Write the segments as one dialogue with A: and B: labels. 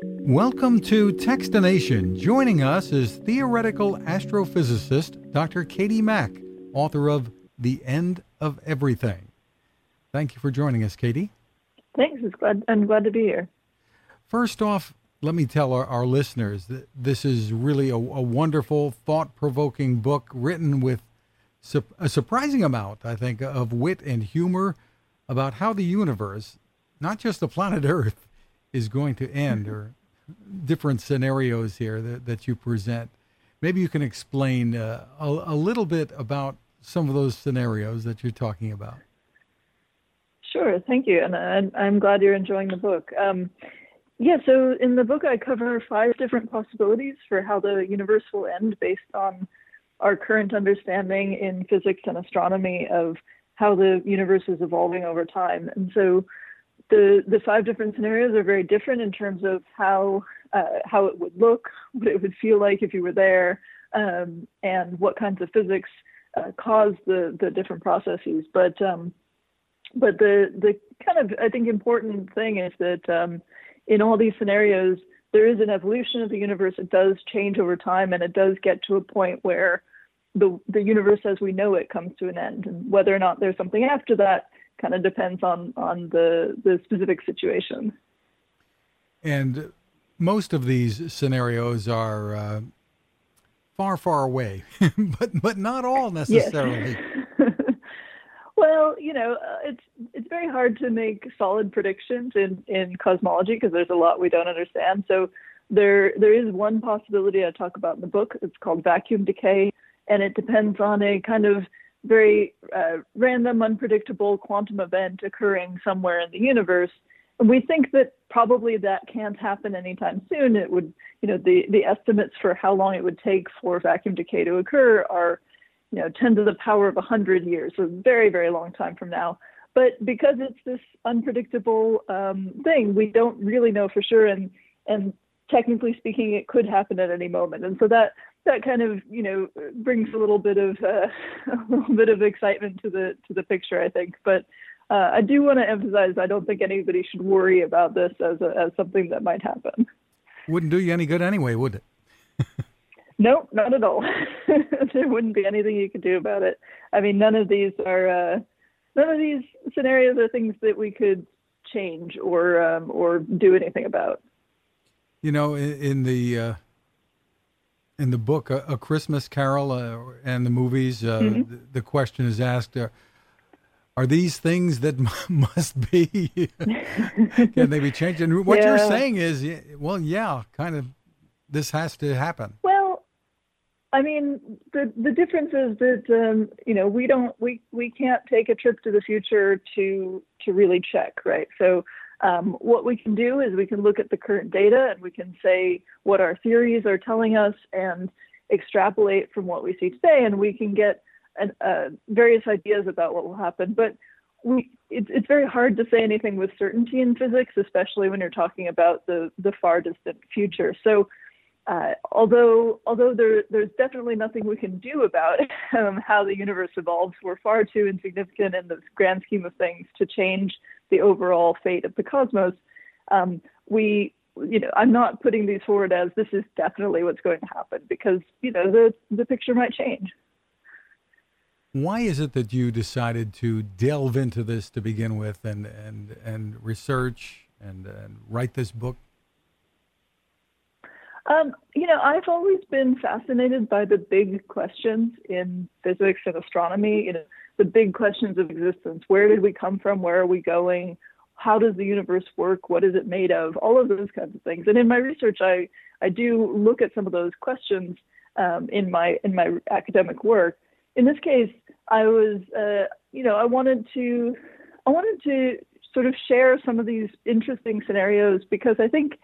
A: Welcome to Techstination. Joining us is theoretical astrophysicist Dr. Katie Mack, author of The End of Everything. Thank you for joining us, Katie.
B: Thanks. It's glad, I'm glad to be here.
A: First off, let me tell our, our listeners that this is really a, a wonderful, thought provoking book written with su- a surprising amount, I think, of wit and humor about how the universe, not just the planet Earth, is going to end or different scenarios here that, that you present. Maybe you can explain uh, a, a little bit about some of those scenarios that you're talking about.
B: Sure, thank you, and I'm, glad you're enjoying the book. Um, yeah, so in the book, I cover five different possibilities for how the universe will end based on our current understanding in physics and astronomy of how the universe is evolving over time. And so the the five different scenarios are very different in terms of how uh, how it would look, what it would feel like if you were there, um, and what kinds of physics uh, cause the the different processes. But um, but the the kind of I think important thing is that um, in all these scenarios there is an evolution of the universe. It does change over time, and it does get to a point where the the universe as we know it comes to an end. And whether or not there's something after that kind of depends on on the the specific situation.
A: And most of these scenarios are uh, far, far away, but but not all necessarily.
B: Yes. well, you know, uh, it's it's very hard to make solid predictions in in cosmology because there's a lot we don't understand. So there there is one possibility I talk about in the book. It's called vacuum decay, and it depends on a kind of very uh, random, unpredictable quantum event occurring somewhere in the universe. And we think that probably that can't happen anytime soon. It would, you know, the, the estimates for how long it would take for vacuum decay to occur are, you know, 10 to the power of 100 years, so a very, very long time from now. But because it's this unpredictable um, thing, we don't really know for sure. And, and technically speaking, it could happen at any moment. And so that that kind of you know brings a little bit of uh, a little bit of excitement to the to the picture, I think. But uh, I do want to emphasize I don't think anybody should worry about this as a, as something that might happen.
A: Wouldn't do you any good anyway, would it?
B: no, not at all. there wouldn't be anything you could do about it. I mean, none of these are uh, none of these scenarios are things that we could change or um, or do anything about.
A: You know, in, in the uh, in the book, a, a Christmas Carol, uh, and the movies, uh, mm-hmm. the, the, question is asked: uh, Are these things that must be? Can they be changed? And what yeah. you're saying is, well, yeah, kind of, this has to happen.
B: Well, I mean, the the difference is that um, you know we don't we we can't take a trip to the future to to really check, right? So um, what we can do is we can look at the current data and we can say what our theories are telling us and extrapolate from what we see today, and we can get an, uh, various ideas about what will happen. But we, it's, it's very hard to say anything with certainty in physics, especially when you're talking about the, the far distant future. So uh, although although there, there's definitely nothing we can do about um, how the universe evolves, we're far too insignificant in the grand scheme of things to change the overall fate of the cosmos. Um, we, you know, I'm not putting these forward as this is definitely what's going to happen because you know the the picture might change.
A: Why is it that you decided to delve into this to begin with and and and research and, and write this book?
B: Um, you know, I've always been fascinated by the big questions in physics and astronomy. You know, the big questions of existence. Where did we come from? Where are we going? How does the universe work? What is it made of? All of those kinds of things. And in my research, I I do look at some of those questions um, in my in my academic work. In this case, I was, uh, you know, I wanted to I wanted to sort of share some of these interesting scenarios because I think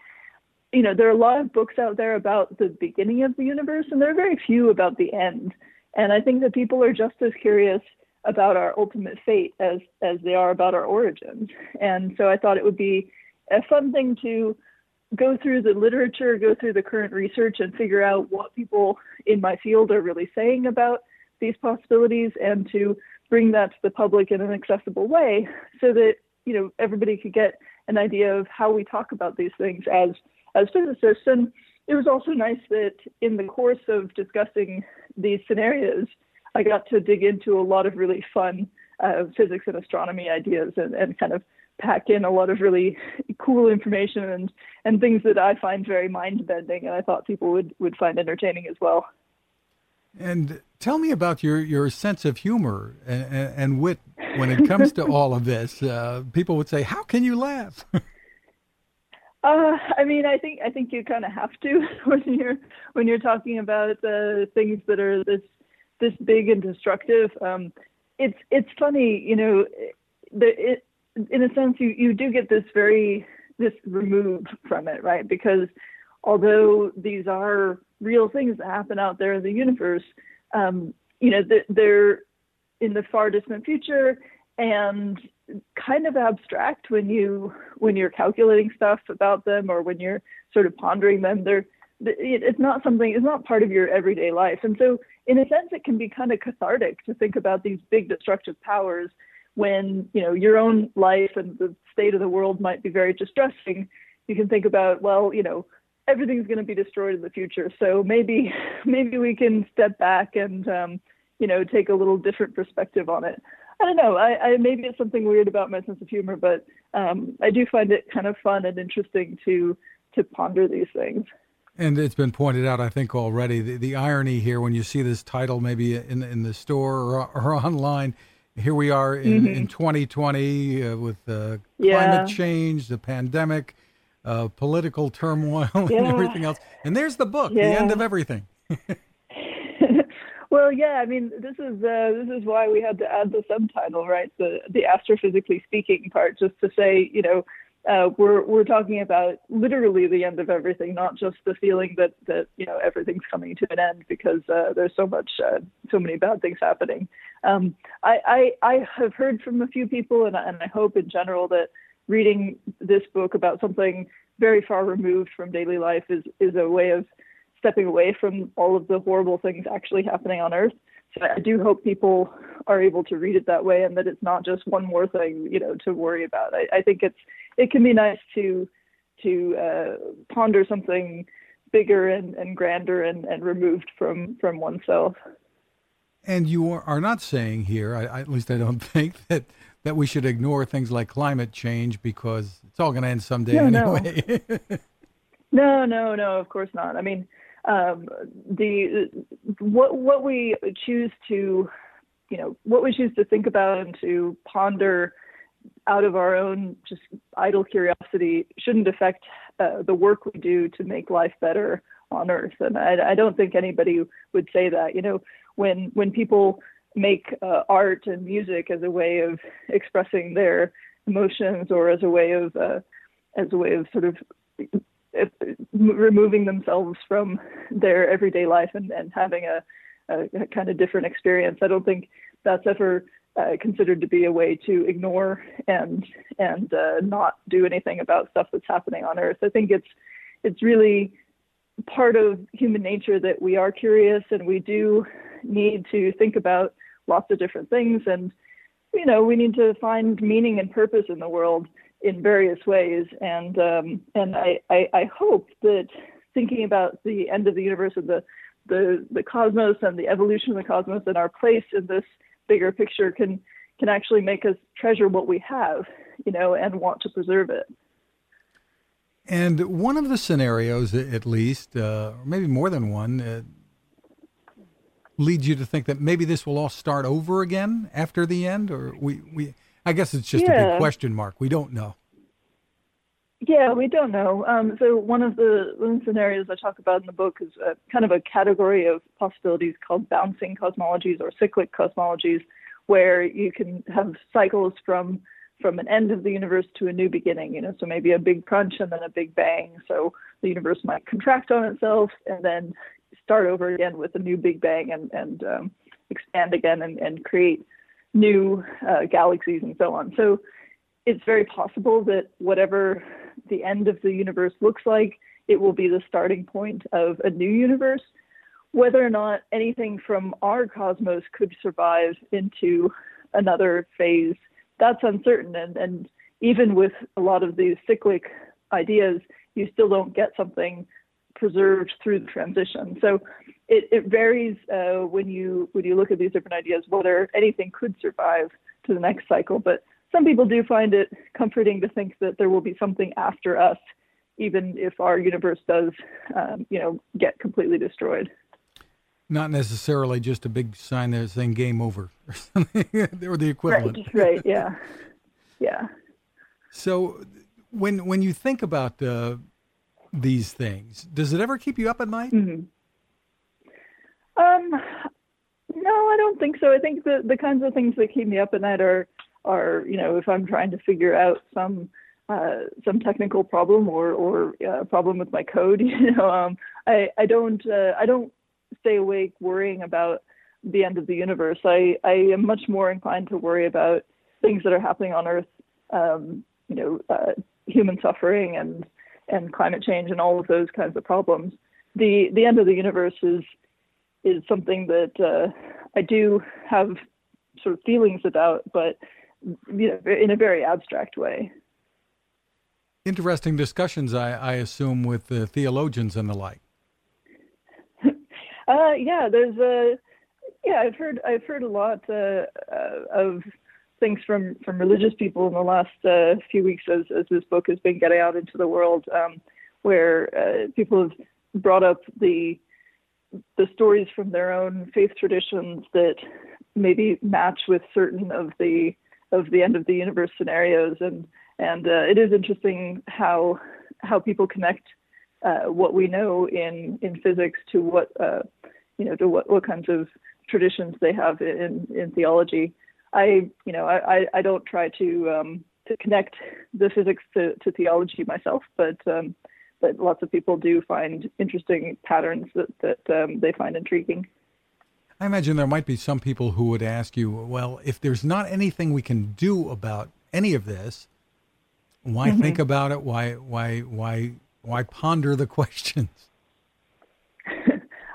B: you know, there are a lot of books out there about the beginning of the universe, and there are very few about the end. And I think that people are just as curious about our ultimate fate as as they are about our origins. And so I thought it would be a fun thing to go through the literature, go through the current research, and figure out what people in my field are really saying about these possibilities, and to bring that to the public in an accessible way, so that you know everybody could get an idea of how we talk about these things as as physicists. And it was also nice that in the course of discussing these scenarios, I got to dig into a lot of really fun uh, physics and astronomy ideas and, and kind of pack in a lot of really cool information and, and things that I find very mind bending and I thought people would, would find entertaining as well.
A: And tell me about your, your sense of humor and, and, and wit when it comes to all of this. Uh, people would say, "How can you laugh?" uh,
B: I mean, I think I think you kind of have to when you're when you're talking about uh, things that are this this big and destructive. Um, it's it's funny, you know, the, it, in a sense you you do get this very this remove from it, right? Because although these are real things that happen out there in the universe, um, you know, they're in the far distant future and kind of abstract when you when you're calculating stuff about them or when you're sort of pondering them. They're it's not something it's not part of your everyday life, and so in a sense, it can be kind of cathartic to think about these big destructive powers when you know your own life and the state of the world might be very distressing. You can think about well, you know, everything's going to be destroyed in the future. So maybe maybe we can step back and um, you know take a little different perspective on it. I don't know. I, I maybe it's something weird about my sense of humor, but um, I do find it kind of fun and interesting to to ponder these things.
A: And it's been pointed out, I think, already the, the irony here when you see this title maybe in in the store or, or online. Here we are in, mm-hmm. in 2020 uh, with uh,
B: yeah.
A: climate change, the pandemic, uh, political turmoil yeah. and everything else. And there's the book, yeah. the end of everything.
B: well, yeah, I mean, this is uh, this is why we had to add the subtitle, right? The the astrophysically speaking part, just to say, you know, uh, we're we're talking about literally the end of everything, not just the feeling that that you know everything's coming to an end because uh, there's so much, uh, so many bad things happening. Um, I, I I have heard from a few people, and and I hope in general that reading this book about something very far removed from daily life is is a way of stepping away from all of the horrible things actually happening on Earth. So I do hope people are able to read it that way, and that it's not just one more thing, you know, to worry about. I, I think it's it can be nice to to uh, ponder something bigger and, and grander and, and removed from from oneself.
A: And you are not saying here, I, at least I don't think that that we should ignore things like climate change because it's all going to end someday
B: no,
A: anyway.
B: No. no, no, no. Of course not. I mean, um, the what what we choose to, you know, what we choose to think about and to ponder out of our own just idle curiosity shouldn't affect uh, the work we do to make life better on Earth. And I, I don't think anybody would say that. You know, when when people make uh, art and music as a way of expressing their emotions or as a way of uh, as a way of sort of removing themselves from their everyday life and, and having a, a, a kind of different experience. I don't think that's ever uh, considered to be a way to ignore and and uh, not do anything about stuff that's happening on Earth. I think it's it's really part of human nature that we are curious and we do need to think about lots of different things. And, you know, we need to find meaning and purpose in the world in various ways. And, um, and I, I, I hope that thinking about the end of the universe and the, the, the cosmos and the evolution of the cosmos and our place in this bigger picture can, can actually make us treasure what we have, you know, and want to preserve it.
A: And one of the scenarios, at least, uh, maybe more than one, uh, leads you to think that maybe this will all start over again after the end, or we we I guess it's just yeah. a big question mark. We don't know.
B: Yeah, we don't know. Um, so one of the one of the scenarios I talk about in the book is a, kind of a category of possibilities called bouncing cosmologies or cyclic cosmologies, where you can have cycles from from an end of the universe to a new beginning. You know, so maybe a big crunch and then a big bang. So the universe might contract on itself and then start over again with a new Big Bang and, and um, expand again and, and create new uh, galaxies and so on. So it's very possible that whatever the end of the universe looks like, it will be the starting point of a new universe. Whether or not anything from our cosmos could survive into another phase, that's uncertain. And, and even with a lot of these cyclic ideas, you still don't get something preserved through the transition. So it, it varies uh, when you when you look at these different ideas whether anything could survive to the next cycle. But some people do find it comforting to think that there will be something after us, even if our universe does, um, you know, get completely destroyed.
A: Not necessarily just a big sign there saying "game over" or something, or the equivalent.
B: Right. Right. Yeah. Yeah.
A: So, when when you think about uh, these things, does it ever keep you up at night?
B: Mm-hmm. Um, no, I don't think so. I think the the kinds of things that keep me up at night are are you know if I'm trying to figure out some uh, some technical problem or or uh, problem with my code. You know, um, I I don't uh, I don't stay awake worrying about the end of the universe. I I am much more inclined to worry about things that are happening on Earth. Um, you know, uh, human suffering and and climate change and all of those kinds of problems. The the end of the universe is is something that uh, I do have sort of feelings about, but you know, in a very abstract way.
A: Interesting discussions, I, I assume, with the theologians and the like.
B: uh, yeah, there's a yeah, I've heard I've heard a lot uh, uh, of things from from religious people in the last uh, few weeks as as this book has been getting out into the world, um, where uh, people have brought up the the stories from their own faith traditions that maybe match with certain of the of the end of the universe scenarios and and uh, it is interesting how how people connect uh, what we know in in physics to what uh, you know to what what kinds of traditions they have in in theology. I you know I I don't try to um, to connect the physics to, to theology myself, but um, but lots of people do find interesting patterns that that um, they find intriguing.
A: I imagine there might be some people who would ask you, well, if there's not anything we can do about any of this, why mm-hmm. think about it? Why why why why ponder the questions?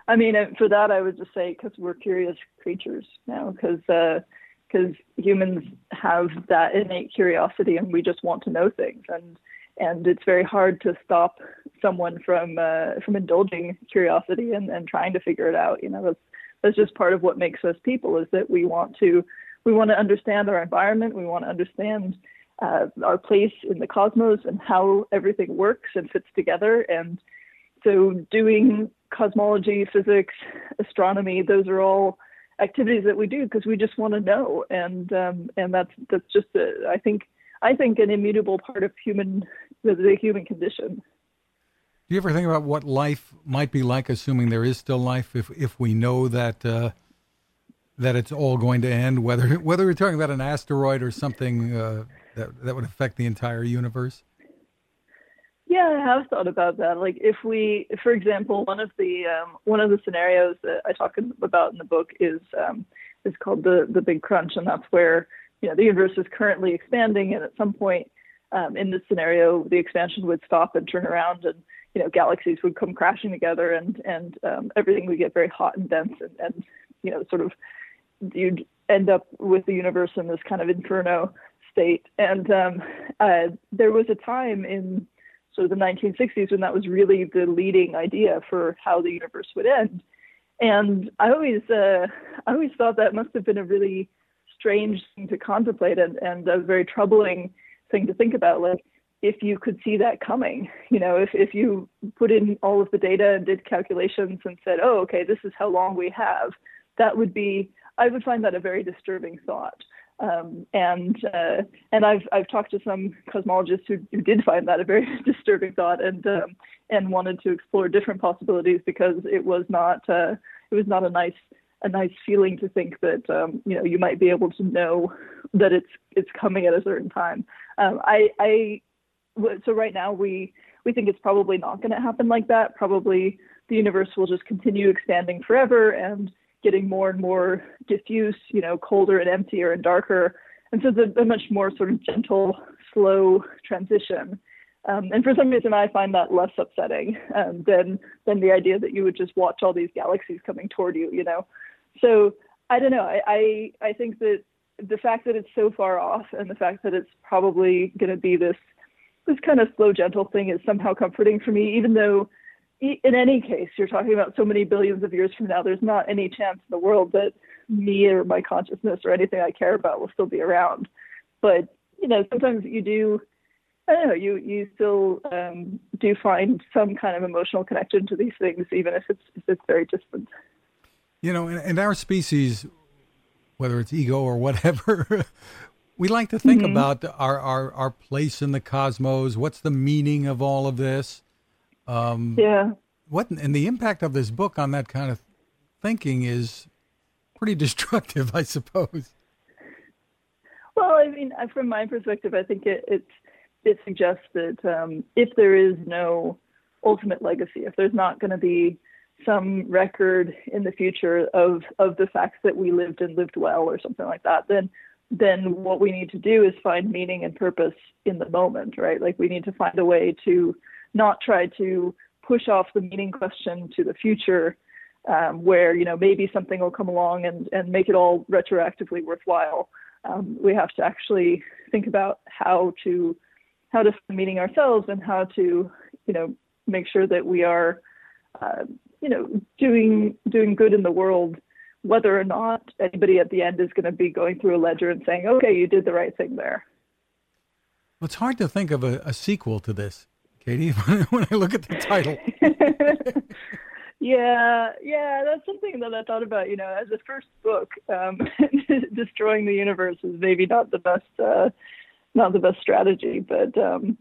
B: I mean, uh, for that, I would just say because we're curious creatures now, because because uh, humans have that innate curiosity, and we just want to know things, and and it's very hard to stop someone from uh, from indulging curiosity and, and trying to figure it out. You know, that's that's just part of what makes us people is that we want to we want to understand our environment. We want to understand uh, our place in the cosmos and how everything works and fits together. And so, doing cosmology, physics, astronomy, those are all activities that we do because we just want to know. And um, and that's that's just a, I think I think an immutable part of human the, the human condition.
A: Do you ever think about what life might be like, assuming there is still life, if if we know that uh, that it's all going to end, whether whether we're talking about an asteroid or something uh, that that would affect the entire universe?
B: Yeah, I have thought about that. Like, if we, for example, one of the um, one of the scenarios that I talk about in the book is um, is called the the Big Crunch, and that's where you know the universe is currently expanding, and at some point um, in this scenario, the expansion would stop and turn around, and you know galaxies would come crashing together, and and um, everything would get very hot and dense, and, and you know sort of you'd end up with the universe in this kind of inferno state. And um, uh, there was a time in sort of the 1960s when that was really the leading idea for how the universe would end. And I always, uh, I always thought that must have been a really strange thing to contemplate and, and a very troubling thing to think about. Like, if you could see that coming, you know, if, if you put in all of the data and did calculations and said, oh, okay, this is how long we have, that would be, I would find that a very disturbing thought. Um, and uh, and I've I've talked to some cosmologists who, who did find that a very disturbing thought and um, and wanted to explore different possibilities because it was not uh, it was not a nice a nice feeling to think that um, you know you might be able to know that it's it's coming at a certain time. Um, I I so right now we we think it's probably not going to happen like that. Probably the universe will just continue expanding forever and getting more and more diffuse, you know, colder and emptier and darker. And so it's a, a much more sort of gentle, slow transition. Um, and for some reason, I find that less upsetting um, than than the idea that you would just watch all these galaxies coming toward you. You know, so I don't know. I I, I think that the fact that it's so far off and the fact that it's probably going to be this this kind of slow, gentle thing is somehow comforting for me, even though in any case, you're talking about so many billions of years from now, there's not any chance in the world that me or my consciousness or anything I care about will still be around. But, you know, sometimes you do, I don't know, you, you still um, do find some kind of emotional connection to these things, even if it's, if it's very distant.
A: You know, in our species, whether it's ego or whatever, we like to think mm-hmm. about our, our, our place in the cosmos. What's the meaning of all of this?
B: Um, yeah.
A: What and the impact of this book on that kind of thinking is pretty destructive, I suppose.
B: Well, I mean, from my perspective, I think it it, it suggests that um, if there is no ultimate legacy, if there's not going to be some record in the future of of the facts that we lived and lived well or something like that, then then what we need to do is find meaning and purpose in the moment, right? Like we need to find a way to not try to push off the meaning question to the future um, where you know maybe something will come along and, and make it all retroactively worthwhile. Um, we have to actually think about how to how to meaning ourselves and how to you know make sure that we are uh, you know doing doing good in the world whether or not anybody at the end is going to be going through a ledger and saying okay you did the right thing there
A: well, it's hard to think of a, a sequel to this Katie, when I look at the title.
B: yeah, yeah, that's something that I thought about. You know, as a first book, um, destroying the universe is maybe not the best, uh, not the best strategy. But um,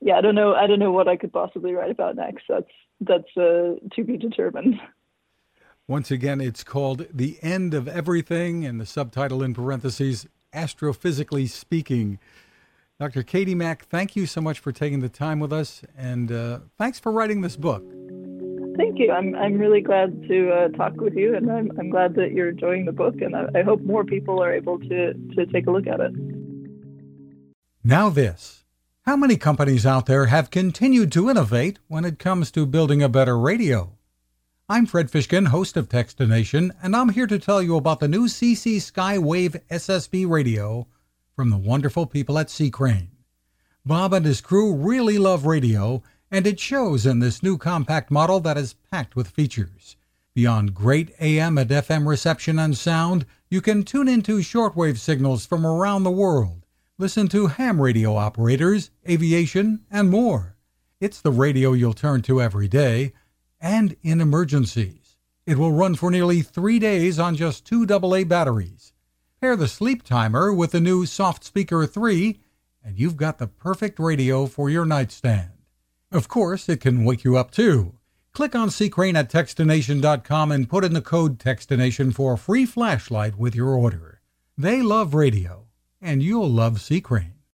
B: yeah, I don't know. I don't know what I could possibly write about next. That's that's uh, to be determined.
A: Once again, it's called "The End of Everything," and the subtitle in parentheses, "Astrophysically Speaking." Dr. Katie Mack, thank you so much for taking the time with us, and uh, thanks for writing this book.
B: Thank you. I'm, I'm really glad to uh, talk with you, and I'm, I'm glad that you're enjoying the book, and I, I hope more people are able to, to take a look at it.
A: Now, this. How many companies out there have continued to innovate when it comes to building a better radio? I'm Fred Fishkin, host of Techstination, and I'm here to tell you about the new CC Skywave SSB radio from the wonderful people at C. Crane. Bob and his crew really love radio, and it shows in this new compact model that is packed with features. Beyond great AM and FM reception and sound, you can tune into shortwave signals from around the world, listen to ham radio operators, aviation, and more. It's the radio you'll turn to every day and in emergencies. It will run for nearly three days on just two AA batteries. Pair the sleep timer with the new Soft Speaker 3, and you've got the perfect radio for your nightstand. Of course, it can wake you up too. Click on C. Crane at Techstination.com and put in the code Techstination for a free flashlight with your order. They love radio, and you'll love C. Crane.